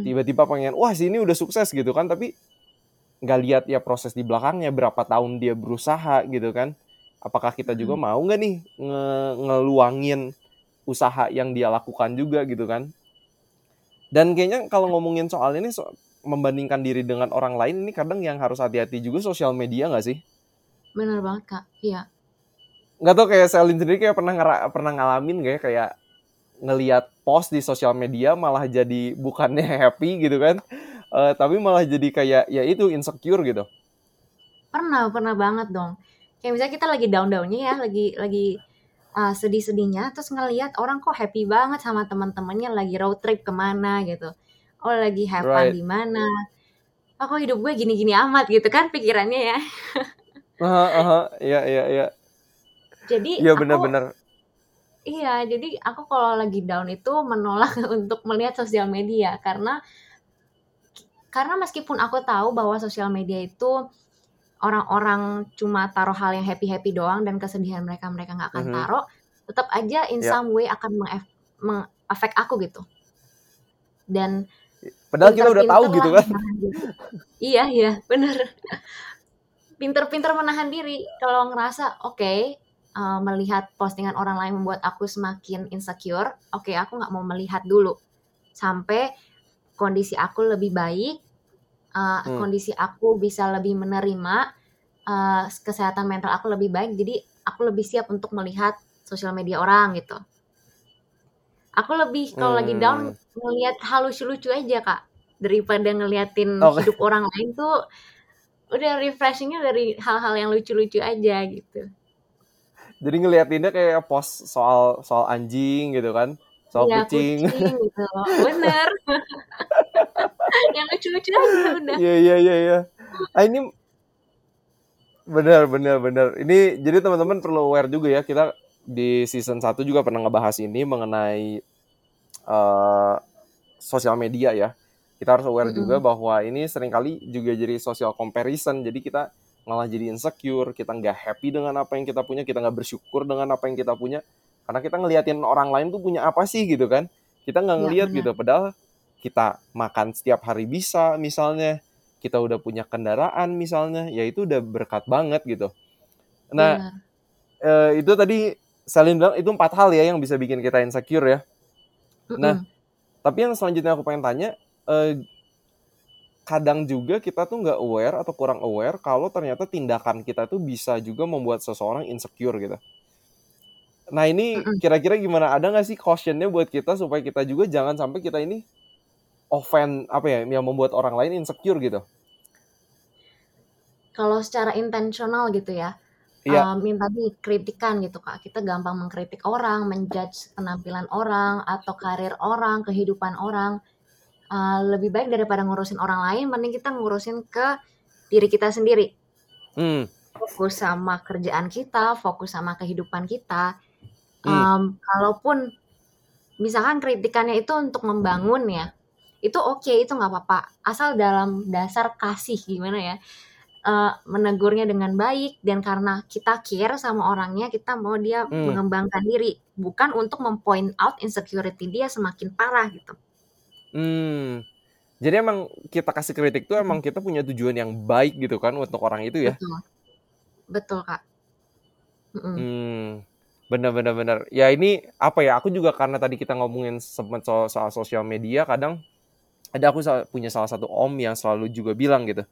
Tiba-tiba pengen wah sini udah sukses gitu kan tapi nggak lihat ya proses di belakangnya berapa tahun dia berusaha gitu kan. Apakah kita juga mau nggak nih nge- ngeluangin usaha yang dia lakukan juga gitu kan. Dan kayaknya kalau ngomongin soal ini so- membandingkan diri dengan orang lain ini kadang yang harus hati-hati juga sosial media nggak sih bener banget kak. Iya, nggak tau kayak Selin sendiri kayak pernah ngera- pernah ngalamin gak ya kayak ngelihat post di sosial media malah jadi bukannya happy gitu kan Eh, tapi malah jadi kayak ya itu insecure gitu pernah pernah banget dong. Kayak misalnya kita lagi down-downnya ya, lagi lagi uh, sedih-sedihnya, terus ngelihat orang kok happy banget sama teman-temannya lagi road trip ke mana gitu. Oh lagi have fun Right. di mana? Oh kok hidup gue gini-gini amat gitu kan pikirannya ya. Aha, aha, iya iya iya Jadi iya benar-benar Iya, jadi aku kalau lagi down itu menolak untuk melihat sosial media karena karena meskipun aku tahu bahwa sosial media itu orang-orang cuma taruh hal yang happy-happy doang dan kesedihan mereka mereka nggak akan Mhm. taruh, tetap aja in Ya. some way akan mengef- mengefek aku gitu. Dan padahal kita udah tahu gitu kan diri. Iya, iya, bener. Pinter-pinter menahan diri kalau ngerasa oke uh, melihat postingan orang lain membuat aku semakin insecure, oke aku nggak mau melihat dulu sampai kondisi aku lebih baik, uh, Hmm. kondisi aku bisa lebih menerima, uh, kesehatan mental aku lebih baik, jadi aku lebih siap untuk melihat sosial media orang gitu. Aku lebih kalau lagi down Hmm. ngelihat hal lucu-lucu aja kak daripada ngeliatin Oke. hidup orang lain tuh udah refreshingnya dari hal-hal yang lucu-lucu aja gitu. jadi ngeliatinnya kayak post soal soal anjing gitu kan soal Iya kucing kucing gitu, bener. yang lucu-lucu aja udah. iya iya iya iya ah ini Bener, bener, bener. Ini jadi teman-teman perlu aware juga ya. Kita di season 1 juga pernah ngebahas ini mengenai uh, sosial media ya. Kita harus aware Mm-mm. juga bahwa ini sering kali juga jadi social comparison. Jadi kita malah jadi insecure, kita nggak happy dengan apa yang kita punya, kita nggak bersyukur dengan apa yang kita punya. Karena kita ngeliatin orang lain tuh punya apa sih gitu kan. Kita nggak Iya, ngeliat benar. gitu. Padahal kita makan setiap hari bisa misalnya. Kita udah punya kendaraan misalnya. Ya itu udah berkat banget gitu. Nah, Benar. eh, itu tadi Selin bilang itu empat hal ya yang bisa bikin kita insecure ya. Nah, Mm-mm. Tapi yang selanjutnya aku pengen tanya, eh, kadang juga kita tuh nggak aware atau kurang aware kalau ternyata tindakan kita tuh bisa juga membuat seseorang insecure gitu. Nah ini kira-kira gimana? Ada nggak sih cautionnya buat kita supaya kita juga jangan sampai kita ini offend apa ya yang membuat orang lain insecure gitu? Kalau secara intensional gitu ya, Iya, um, yang tadi kritikan gitu kak, kita gampang mengkritik orang, menjudge penampilan orang atau karir orang, kehidupan orang. Uh, lebih baik daripada ngurusin orang lain, mending kita ngurusin ke diri kita sendiri. hmm, Fokus sama kerjaan kita, fokus sama kehidupan kita. hmm, Um, kalaupun misalkan kritikannya itu untuk membangun ya, itu oke, itu nggak apa-apa. Asal dalam dasar kasih gimana ya, eh, menegurnya dengan baik dan karena kita care sama orangnya, kita mau dia hmm, mengembangkan diri, bukan untuk mempoint out insecurity dia semakin parah gitu. Hmm. Jadi emang kita kasih kritik tuh emang kita punya tujuan yang baik gitu kan untuk orang itu ya. Betul, betul kak. Mm-mm. Hmm, bener bener bener. Ya ini apa ya? Aku juga karena tadi kita ngomongin sempet soal, soal sosial media, kadang ada aku sa- punya salah satu om yang selalu juga bilang gitu,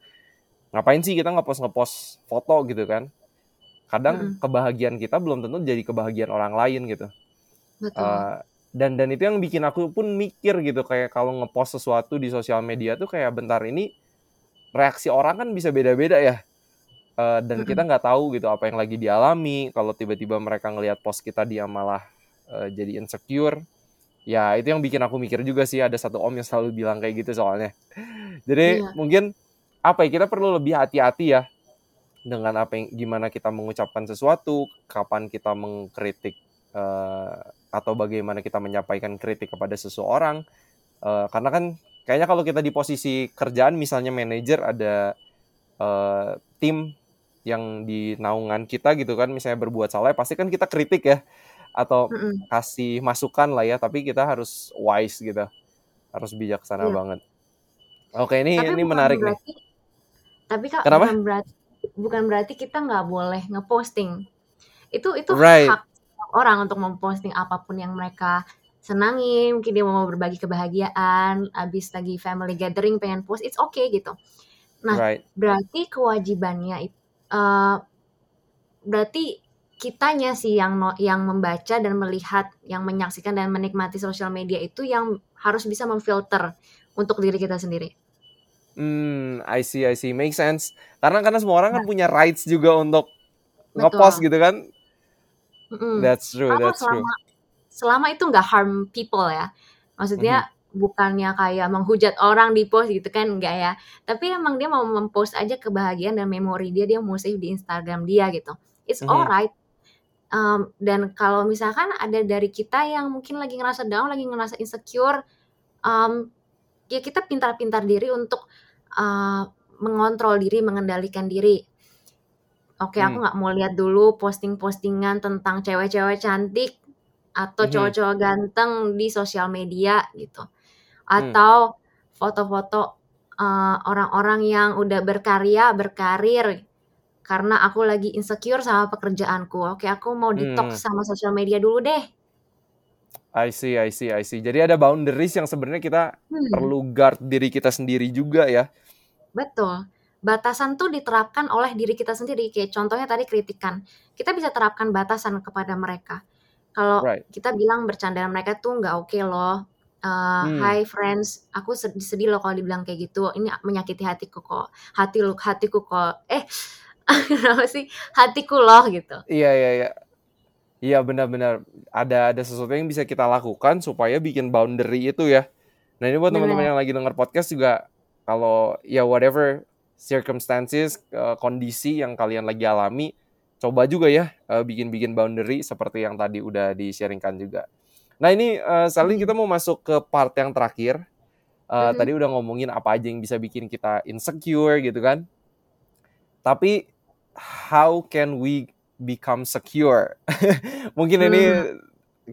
ngapain sih kita ngepost ngepost foto gitu kan? Kadang Mm-mm. kebahagiaan kita belum tentu jadi kebahagiaan orang lain gitu. Betul. Eh, dan dan itu yang bikin aku pun mikir gitu kayak kalau ngepost sesuatu di sosial media tuh kayak bentar ini reaksi orang kan bisa beda-beda ya. Eh, dan kita nggak tahu gitu apa yang lagi dialami. Kalau tiba-tiba mereka ngelihat post kita dia malah eh, jadi insecure. Ya itu yang bikin aku mikir juga sih. Ada satu om yang selalu bilang kayak gitu soalnya. Jadi Iya, mungkin apa ya kita perlu lebih hati-hati ya dengan apa yang gimana kita mengucapkan sesuatu kapan kita mengkritik eh, atau bagaimana kita menyampaikan kritik kepada seseorang Eh, karena kan kayaknya kalau kita di posisi kerjaan misalnya manajer ada eh, tim yang di naungan kita gitu kan misalnya berbuat salah pasti kan kita kritik ya atau Mm-mm. kasih masukan lah ya tapi kita harus wise gitu harus bijaksana Iya. banget oke ini Tapi ini menarik nih berarti, tapi kak kenapa bukan berarti bukan berarti kita nggak boleh ngeposting. Itu itu right hak orang untuk memposting apa pun yang mereka senangi. Mungkin dia mau berbagi kebahagiaan, abis lagi family gathering pengen post, it's okay gitu. Nah, right berarti kewajibannya eh, berarti kitanya sih yang no- yang membaca dan melihat, yang menyaksikan dan menikmati sosial media itu yang harus bisa memfilter untuk diri kita sendiri. hmm I see I see make sense karena karena semua orang kan Nah, punya rights juga untuk ngepost gitu kan Mm-mm. that's true Kalau that's true selama selama itu nggak harm people ya, maksudnya bukannya kayak menghujat orang di post gitu kan enggak ya. Tapi emang dia mau mempost aja kebahagiaan dan memori dia, dia mau save di Instagram dia gitu. It's Mhm. alright. Um, dan kalau misalkan ada dari kita yang mungkin lagi ngerasa down, lagi ngerasa insecure, um, ya kita pintar-pintar diri untuk uh, mengontrol diri, mengendalikan diri. Oke, aku hmm nggak mau lihat dulu posting-postingan tentang cewek-cewek cantik atau Mhm. cowok-cowok ganteng di sosial media gitu. hmm Atau foto-foto uh, orang-orang yang udah berkarya, berkarir karena aku lagi insecure sama pekerjaanku. Oke, aku mau detox hmm sama sosial media dulu deh. I see I see I see jadi ada boundaries yang sebenarnya kita Hmm, perlu guard diri kita sendiri juga ya betul. Batasan tuh diterapkan oleh diri kita sendiri. Kayak contohnya tadi kritikan. Kita bisa terapkan batasan kepada mereka. Kalau right kita bilang bercandaan mereka tuh nggak oke loh. Uh, hmm Hi friends, aku sedih, sedih loh kalau dibilang kayak gitu. Ini menyakiti hatiku kok. Hati lu, hatiku kok. Eh, kenapa sih? Hatiku loh gitu. iya iya iya Iya benar-benar ada ada sesuatu yang bisa kita lakukan supaya bikin boundary itu ya. Nah ini buat teman-teman yang lagi denger podcast juga kalau ya whatever circumstances, uh, kondisi yang kalian lagi alami, coba juga ya uh, bikin-bikin boundary seperti yang tadi udah di-sharingkan juga. Nah ini uh, Salin kita mau masuk ke part yang terakhir. Uh, mm-hmm. Tadi udah ngomongin apa aja yang bisa bikin kita insecure gitu kan. Tapi how can we become secure? Mungkin hmm. ini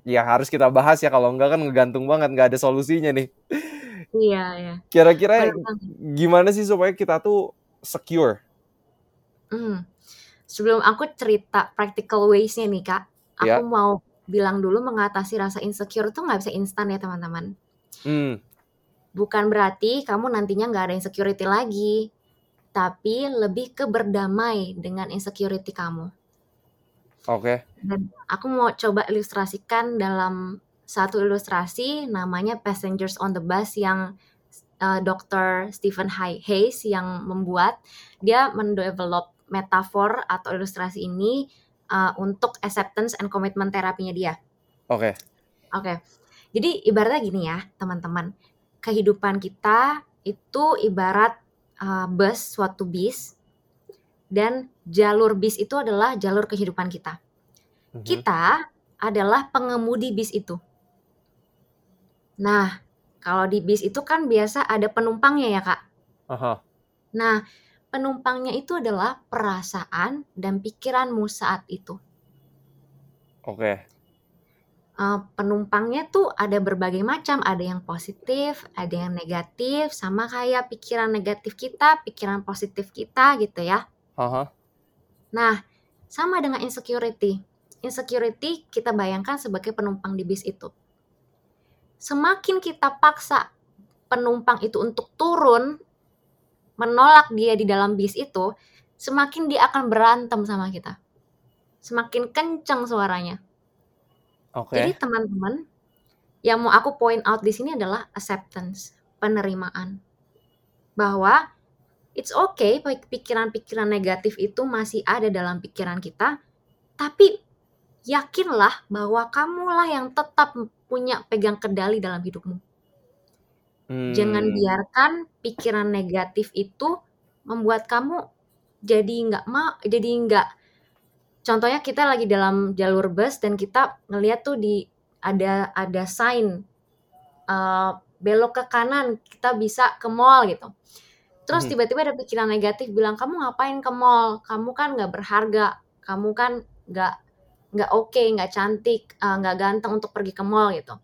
ya harus kita bahas ya kalau enggak kan ngegantung banget nggak ada solusinya nih. Iya, iya. Kira-kira gimana sih supaya kita tuh secure? Hmm. Sebelum aku cerita practical ways-nya nih, Kak, aku yeah. mau bilang dulu mengatasi rasa insecure tuh nggak bisa instan ya, teman-teman. Hmm. Bukan berarti kamu nantinya nggak ada insecurity lagi, tapi lebih ke berdamai dengan insecurity kamu. Oke. Okay. Dan aku mau coba ilustrasikan dalam satu ilustrasi namanya Passengers on the Bus yang uh, Dr. Stephen Hayes yang membuat dia mendevelop metafor atau ilustrasi ini uh, untuk acceptance and commitment terapinya dia. Oke. Okay. Oke. Okay. Jadi ibaratnya gini ya, teman-teman. Kehidupan kita itu ibarat uh, bus, suatu bis dan jalur bis itu adalah jalur kehidupan kita. Mm -hmm. Kita adalah pengemudi bis itu. Nah, kalau di bis itu kan biasa ada penumpangnya ya, Kak. Aha. Nah, penumpangnya itu adalah perasaan dan pikiranmu saat itu. Oke. Uh, penumpangnya tuh ada berbagai macam, ada yang positif, ada yang negatif, sama kayak pikiran negatif kita, pikiran positif kita gitu ya. Aha. Nah, sama dengan insecurity. Insecurity kita bayangkan sebagai penumpang di bis itu semakin kita paksa penumpang itu untuk turun menolak dia di dalam bis itu, semakin dia akan berantem sama kita. Semakin kencang suaranya. Okay. Jadi teman-teman, yang mau aku point out di sini adalah acceptance, penerimaan. Bahwa it's okay pikiran-pikiran negatif itu masih ada dalam pikiran kita, tapi yakinlah bahwa kamulah yang tetap punya pegang kendali dalam hidupmu. Hmm. Jangan biarkan pikiran negatif itu membuat kamu jadi nggak mau, jadi nggak. Contohnya kita lagi dalam jalur bus dan kita ngeliat tuh di ada ada sign uh, belok ke kanan kita bisa ke mall gitu. Terus hmm. tiba-tiba ada pikiran negatif bilang kamu ngapain ke mall? Kamu kan nggak berharga, kamu kan nggak nggak oke, okay, nggak cantik, uh, nggak ganteng untuk pergi ke mall gitu.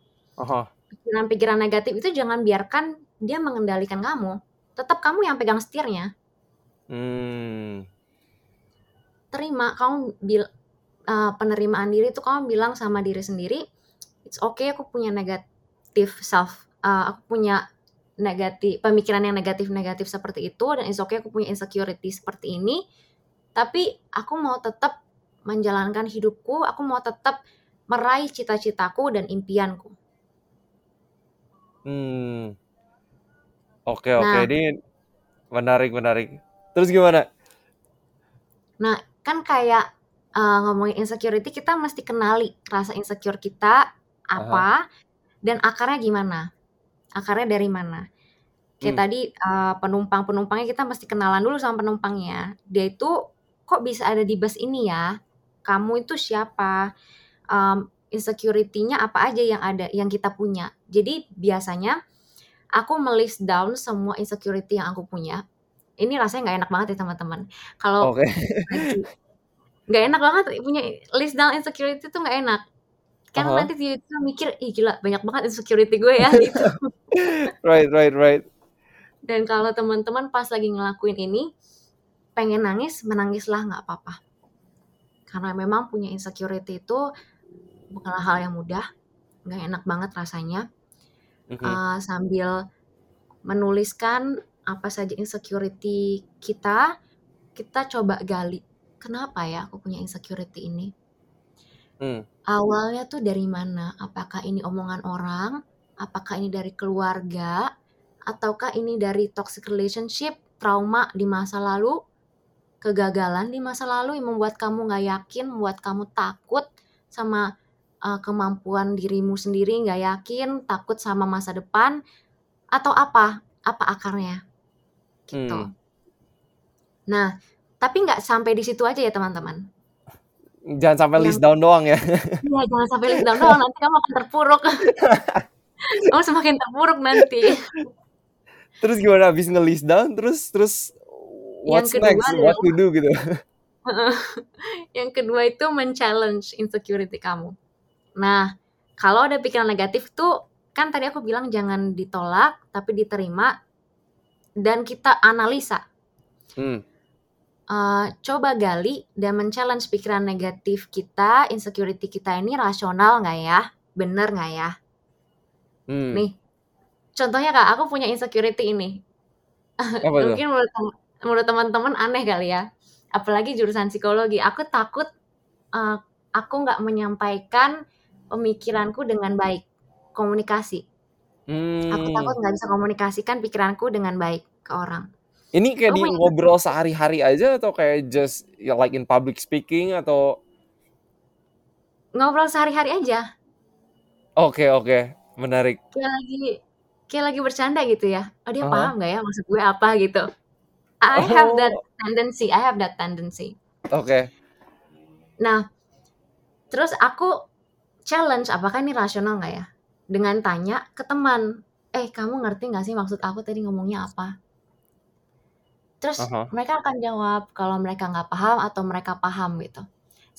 Pikiran-pikiran negatif itu jangan biarkan dia mengendalikan kamu. Tetap kamu yang pegang setirnya. Hmm. Terima, kamu bil uh, penerimaan diri itu kamu bilang sama diri sendiri, it's okay aku punya negatif self, uh, aku punya negatif pemikiran yang negatif-negatif seperti itu dan it's okay aku punya insecurity seperti ini tapi aku mau tetap menjalankan hidupku, aku mau tetap meraih cita-citaku dan impianku. Hmm. Oke, oke. Nah, ini menarik, menarik. Terus gimana? Nah, kan kayak uh, ngomongin insecurity, kita mesti kenali rasa insecure kita apa Aha. dan akarnya gimana. Akarnya dari mana. Kayak hmm. tadi uh, penumpang-penumpangnya kita mesti kenalan dulu sama penumpangnya. Dia itu kok bisa ada di bus ini ya? Kamu itu siapa, um, insecurity-nya apa aja yang ada yang kita punya. Jadi biasanya aku melist down semua insecurity yang aku punya. Ini rasanya nggak enak banget ya teman-teman. Kalau okay. nggak enak banget punya list down insecurity itu nggak enak. Kan uh -huh. nanti dia mikir, ih gila banyak banget insecurity gue ya gitu. right, right, right. Dan kalau teman-teman pas lagi ngelakuin ini, pengen nangis, menangislah nggak apa-apa karena memang punya insecurity itu bukanlah hal yang mudah, nggak enak banget rasanya. Mm-hmm. Uh, sambil menuliskan apa saja insecurity kita, kita coba gali. Kenapa ya aku punya insecurity ini? Mm. Awalnya tuh dari mana? Apakah ini omongan orang? Apakah ini dari keluarga? Ataukah ini dari toxic relationship, trauma di masa lalu? Kegagalan di masa lalu yang membuat kamu nggak yakin, membuat kamu takut sama uh, kemampuan dirimu sendiri, nggak yakin, takut sama masa depan, atau apa? Apa akarnya? Gitu. Hmm. Nah, tapi nggak sampai di situ aja ya teman-teman. Jangan sampai Yang list down doang ya. Iya, jangan sampai list down doang, nanti kamu akan terpuruk. kamu semakin terpuruk nanti. Terus gimana habis nge-list down terus terus what's Yang kedua next? adalah What to do gitu. yang kedua itu men-challenge insecurity kamu. Nah, kalau ada pikiran negatif tuh kan tadi aku bilang jangan ditolak tapi diterima dan kita analisa. Hmm. Eh, coba gali dan men-challenge pikiran negatif kita, insecurity kita ini rasional nggak ya? Bener nggak ya? Hmm. Nih, contohnya kak, aku punya insecurity ini. Apa? Mungkin menurut menurut teman-teman aneh kali ya. Apalagi jurusan psikologi, aku takut eh, aku nggak menyampaikan pemikiranku dengan baik, komunikasi. Aku takut Hmm. nggak bisa komunikasikan pikiranku dengan baik ke orang. Ini kayak Aku di ngobrol sehari-hari aja atau kayak just ya like in public speaking atau ngobrol sehari-hari aja, oke oke menarik. kayak lagi kayak lagi bercanda gitu ya. Oh dia Aha. paham nggak ya maksud gue apa gitu. I have that Oh tendency, I have that tendency. oke. Nah, terus aku challenge apakah ini rasional nggak ya? Dengan tanya ke teman, eh kamu ngerti nggak sih maksud aku tadi ngomongnya apa? Terus Aha. mereka akan jawab kalau mereka nggak paham atau mereka paham gitu.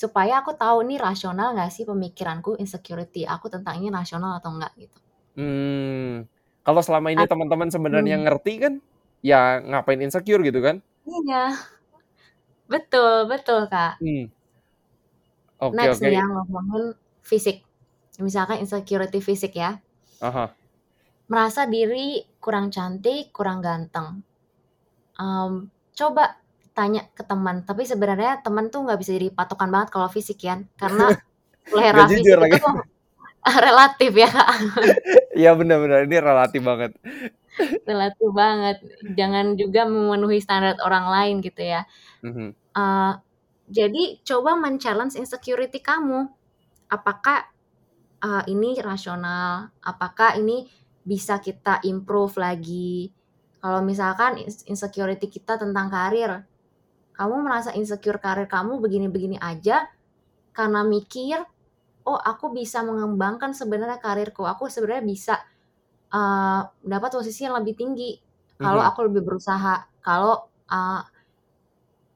Supaya aku tahu nih rasional nggak sih pemikiranku insecurity aku tentang ini rasional atau enggak gitu. Hmm. Kalau selama ini teman-teman sebenarnya Hmm. ngerti kan, ya ngapain insecure gitu kan? Iya, betul betul kak. Hmm. Oke Next oke. nih ya ngomongin fisik. Misalkan insecurity fisik ya. Aha. Merasa diri kurang cantik, kurang ganteng. Em, coba tanya ke teman, tapi sebenarnya teman tuh nggak bisa jadi patokan banget kalau fisik ya, karena selera fisik lagi. itu relatif ya kak, Iya benar-benar ini relatif banget. relatif banget. Jangan juga memenuhi standar orang lain gitu ya. Mhm. Eh, jadi coba men-challenge insecurity kamu. Apakah eh, ini rasional? Apakah ini bisa kita improve lagi? Kalau misalkan ins- insecurity kita tentang karir, kamu merasa insecure karir kamu begini-begini aja karena mikir, oh aku bisa mengembangkan sebenarnya karirku, aku sebenarnya bisa eh, dapat posisi yang lebih tinggi kalau Mhm. aku lebih berusaha, kalau eh,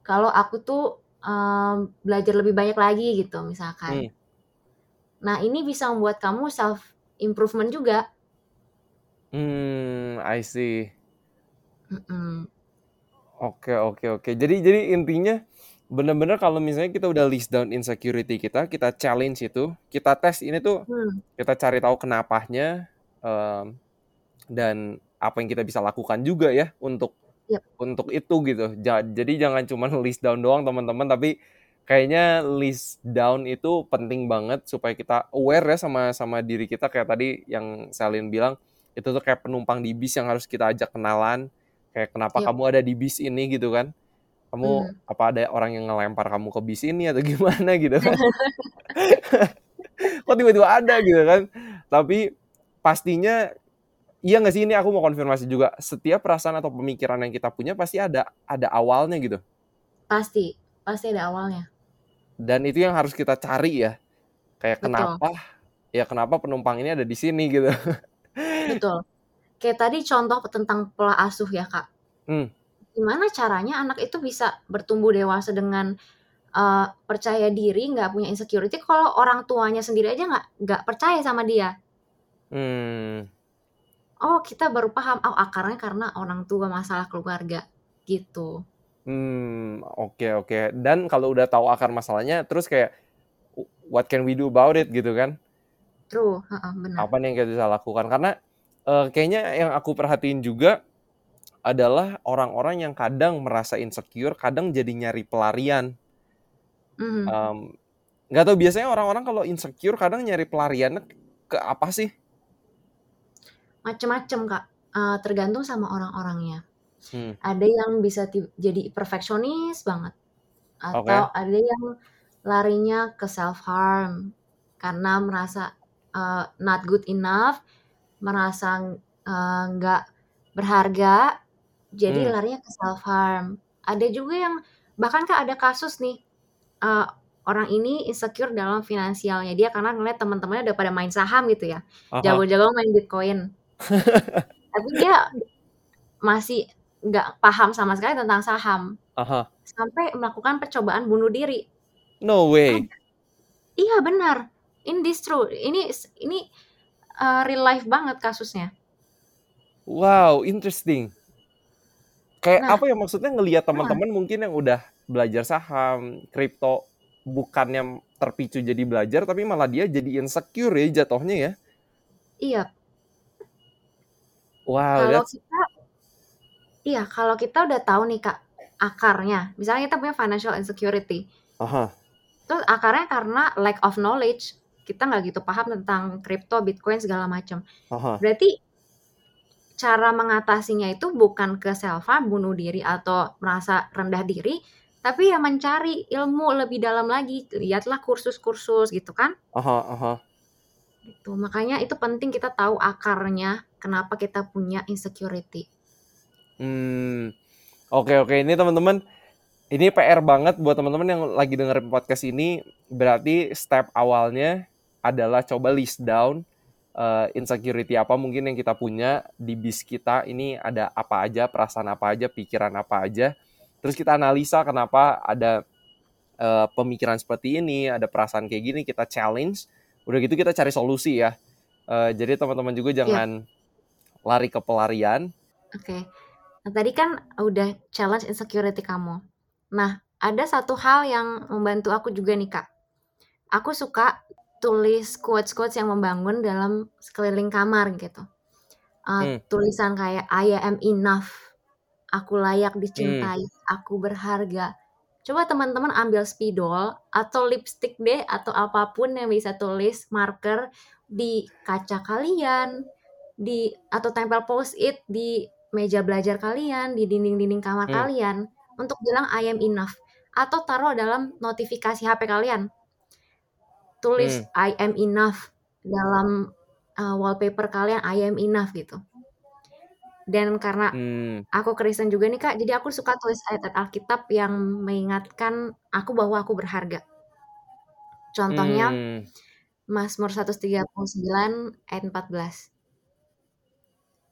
kalau aku tuh em, belajar lebih banyak lagi gitu misalkan. Hmm. Nah ini bisa membuat kamu self improvement juga. Hmm, I see. Mm-mm. Oke oke oke. Jadi jadi intinya benar-benar kalau misalnya kita udah list down insecurity kita, kita challenge itu, kita tes ini tuh, Hmm. kita cari tahu kenapanya em, dan apa yang kita bisa lakukan juga ya untuk Yep. untuk itu gitu. Ja- jadi jangan cuma list down doang teman-teman, tapi kayaknya list down itu penting banget supaya kita aware ya sama sama diri kita kayak tadi yang Selin bilang itu tuh kayak penumpang di bis yang harus kita ajak kenalan kayak kenapa Yep. kamu ada di bis ini gitu kan kamu Hmm. apa ada orang yang ngelempar kamu ke bis ini atau gimana gitu kan kok tiba-tiba ada gitu kan tapi pastinya iya nggak sih ini aku mau konfirmasi juga setiap perasaan atau pemikiran yang kita punya pasti ada ada awalnya gitu Pasti, pasti ada awalnya. dan itu yang harus kita cari ya kayak Betul. kenapa ya kenapa penumpang ini ada di sini gitu Betul. Kayak tadi contoh tentang pola asuh ya kak. Hmm. Gimana caranya anak itu bisa bertumbuh dewasa dengan eh, percaya diri, nggak punya insecurity kalau orang tuanya sendiri aja nggak nggak percaya sama dia. hmm Oh kita baru paham, oh akarnya karena orang tua masalah keluarga gitu. Hmm, oke oke. Dan kalau udah tahu akar masalahnya, terus kayak what can we do about it gitu kan? True, heeh, benar. Apa nih yang kita bisa lakukan? Karena eh, kayaknya yang aku perhatiin juga adalah orang-orang yang kadang merasa insecure, kadang jadi nyari pelarian. Mhm. Em, nggak tahu biasanya orang-orang kalau insecure kadang nyari pelariannya ke apa sih? Macem-macem kak, Eh, tergantung sama orang-orangnya. Hmm, Ada yang bisa jadi perfeksionis banget, atau ada yang larinya ke self harm karena merasa eh, not good enough, merasa eh, nggak berharga, jadi Hmm, larinya ke self harm. Ada juga yang bahkan Kak ada kasus nih, uh, orang ini insecure dalam finansialnya. Dia karena ngeliat teman-temannya udah pada main saham gitu ya, jago-jago main Bitcoin. Tapi dia masih nggak paham sama sekali tentang saham. Aha. Sampai melakukan percobaan bunuh diri. No way. Ada. Iya benar. In this true. Ini ini uh, real life banget kasusnya. Wow, interesting. Kayak Nah. apa ya maksudnya ngelihat teman-teman mungkin yang udah belajar saham, kripto, bukannya terpicu jadi belajar tapi malah dia jadi insecure ya jatuhnya ya? Iya. Wow, Kalau that's kita iya, kalau kita udah tahu nih Kak, akarnya, misalnya kita punya financial insecurity. Aha. Terus akarnya karena lack of knowledge, kita nggak gitu paham tentang kripto, Bitcoin segala macam. Berarti cara mengatasinya itu bukan ke self harm, bunuh diri atau merasa rendah diri, tapi ya mencari ilmu lebih dalam lagi. Lihatlah kursus-kursus gitu kan. Aha, aha. Gitu. Makanya itu penting kita tahu akarnya kenapa kita punya insecurity. Hmm. Oke, oke. Ini teman-teman, ini PR banget buat teman-teman yang lagi dengerin podcast ini. Berarti step awalnya adalah coba list down uh, insecurity apa mungkin yang kita punya di bis kita. Ini ada apa aja, perasaan apa aja, pikiran apa aja. Terus kita analisa kenapa ada uh, pemikiran seperti ini, ada perasaan kayak gini, kita challenge. Udah gitu kita cari solusi ya. Uh, jadi teman-teman juga Iya. jangan lari ke pelarian. Oke. Nah, tadi kan udah challenge insecurity kamu. Nah, ada satu hal yang membantu aku juga nih, Kak. Aku suka tulis quotes-quotes yang membangun dalam sekeliling kamar gitu. Uh, Hmm. tulisan kayak I am enough. Aku layak Hmm. dicintai, aku berharga. Coba teman-teman ambil spidol atau lipstick deh atau apa pun yang bisa tulis marker di kaca kalian, di atau tempel post-it di meja belajar kalian, di dinding-dinding kamar Hmm. kalian untuk bilang I am enough atau taruh dalam notifikasi HP kalian. Tulis Hmm. I am enough dalam uh, wallpaper kalian I am enough gitu. Dan karena Hmm. aku Kristen juga nih Kak, jadi aku suka tulis ayat Alkitab yang mengingatkan aku bahwa aku berharga. Contohnya Hmm. Mazmur 139 ayat 14.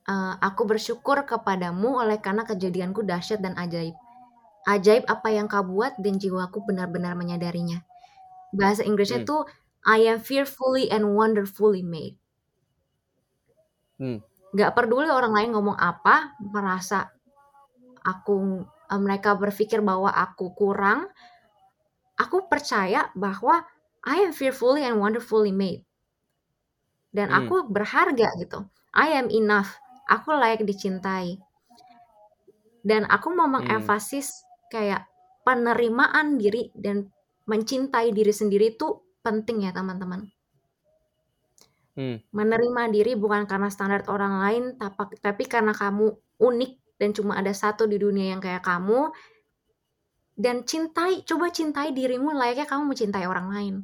Eh, aku bersyukur kepadamu oleh karena kejadianku dahsyat dan ajaib. Ajaib apa yang kau buat dan jiwaku benar-benar menyadarinya. Bahasa Inggrisnya Hmm. tuh I am fearfully and wonderfully made. Hmm. Gak peduli orang lain ngomong apa, merasa aku eh, mereka berpikir bahwa aku kurang, aku percaya bahwa I am fearfully and wonderfully made. Dan Hmm. aku berharga gitu. I am enough. Aku layak dicintai. Dan aku mau Hmm. mengemfasis kayak penerimaan diri dan mencintai diri sendiri itu penting ya teman-teman. Hmm. Menerima diri bukan karena standar orang lain, tapi, tapi karena kamu unik dan cuma ada satu di dunia yang kayak kamu. Dan cintai, coba cintai dirimu layaknya kamu mencintai orang lain.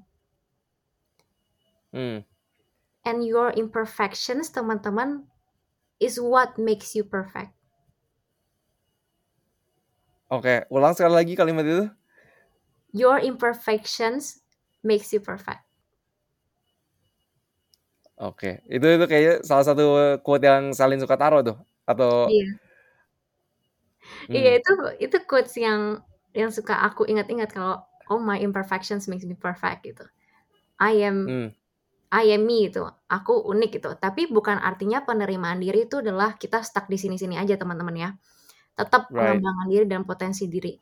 Hmm. And your imperfections, teman-teman, is what makes you perfect. Oke, ulang sekali lagi kalimat itu. Your imperfections makes you perfect. Oke, itu itu kayaknya salah satu quote yang Salin suka taruh tuh atau Iya. Iya hmm. itu itu quotes yang yang suka aku ingat-ingat kalau oh my imperfections makes me perfect gitu. I am Hmm. I am me itu. Aku unik gitu. Tapi bukan artinya penerimaan diri itu adalah kita stuck di sini-sini aja teman-teman ya. Tetap Right. pengembangan diri dan potensi diri.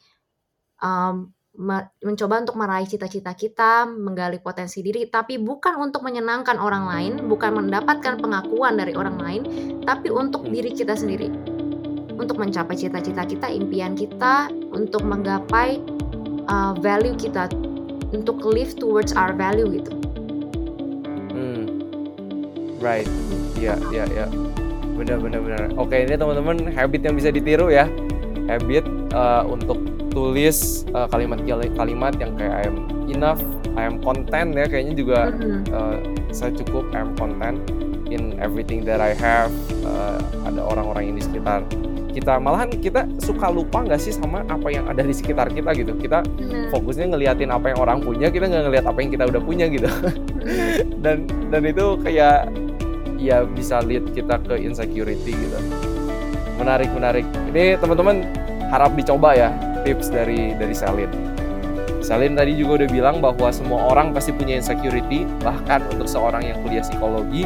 Um, me- mencoba untuk meraih cita-cita kita, menggali potensi diri, tapi bukan untuk menyenangkan orang lain, bukan mendapatkan pengakuan dari orang lain, tapi untuk Hmm. diri kita sendiri. Untuk mencapai cita-cita kita, impian kita, untuk menggapai uh, value kita, untuk live towards our value gitu. Right. Iya, iya, iya. Benar, benar, benar. Oke, ini teman-teman habit yang bisa ditiru ya. Habit uh, untuk tulis uh, kalimat-kalimat yang kayak I am enough, I am content ya. Kayaknya juga uh, saya cukup, I am content in everything that I have. Uh, ada orang-orang ini sekitar kita malahan kita suka lupa nggak sih sama apa yang ada di sekitar kita gitu kita Benar. fokusnya ngeliatin apa yang orang punya kita nggak ngeliat apa yang kita udah punya gitu dan dan itu kayak ya bisa lead kita ke insecurity gitu. Menarik menarik. Ini teman-teman harap dicoba ya tips dari dari Selin. Selin tadi juga udah bilang bahwa semua orang pasti punya insecurity bahkan untuk seorang yang kuliah psikologi.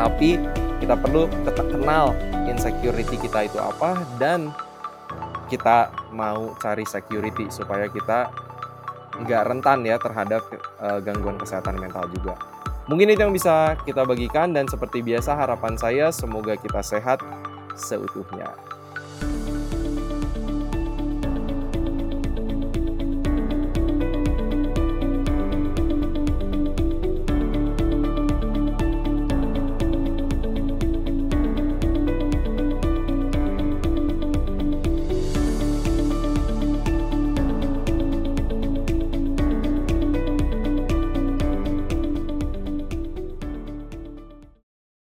Tapi kita perlu tetap kenal insecurity kita itu apa dan kita mau cari security supaya kita nggak rentan ya terhadap uh, gangguan kesehatan mental juga. Mungkin itu yang bisa kita bagikan dan seperti biasa harapan saya semoga kita sehat seutuhnya.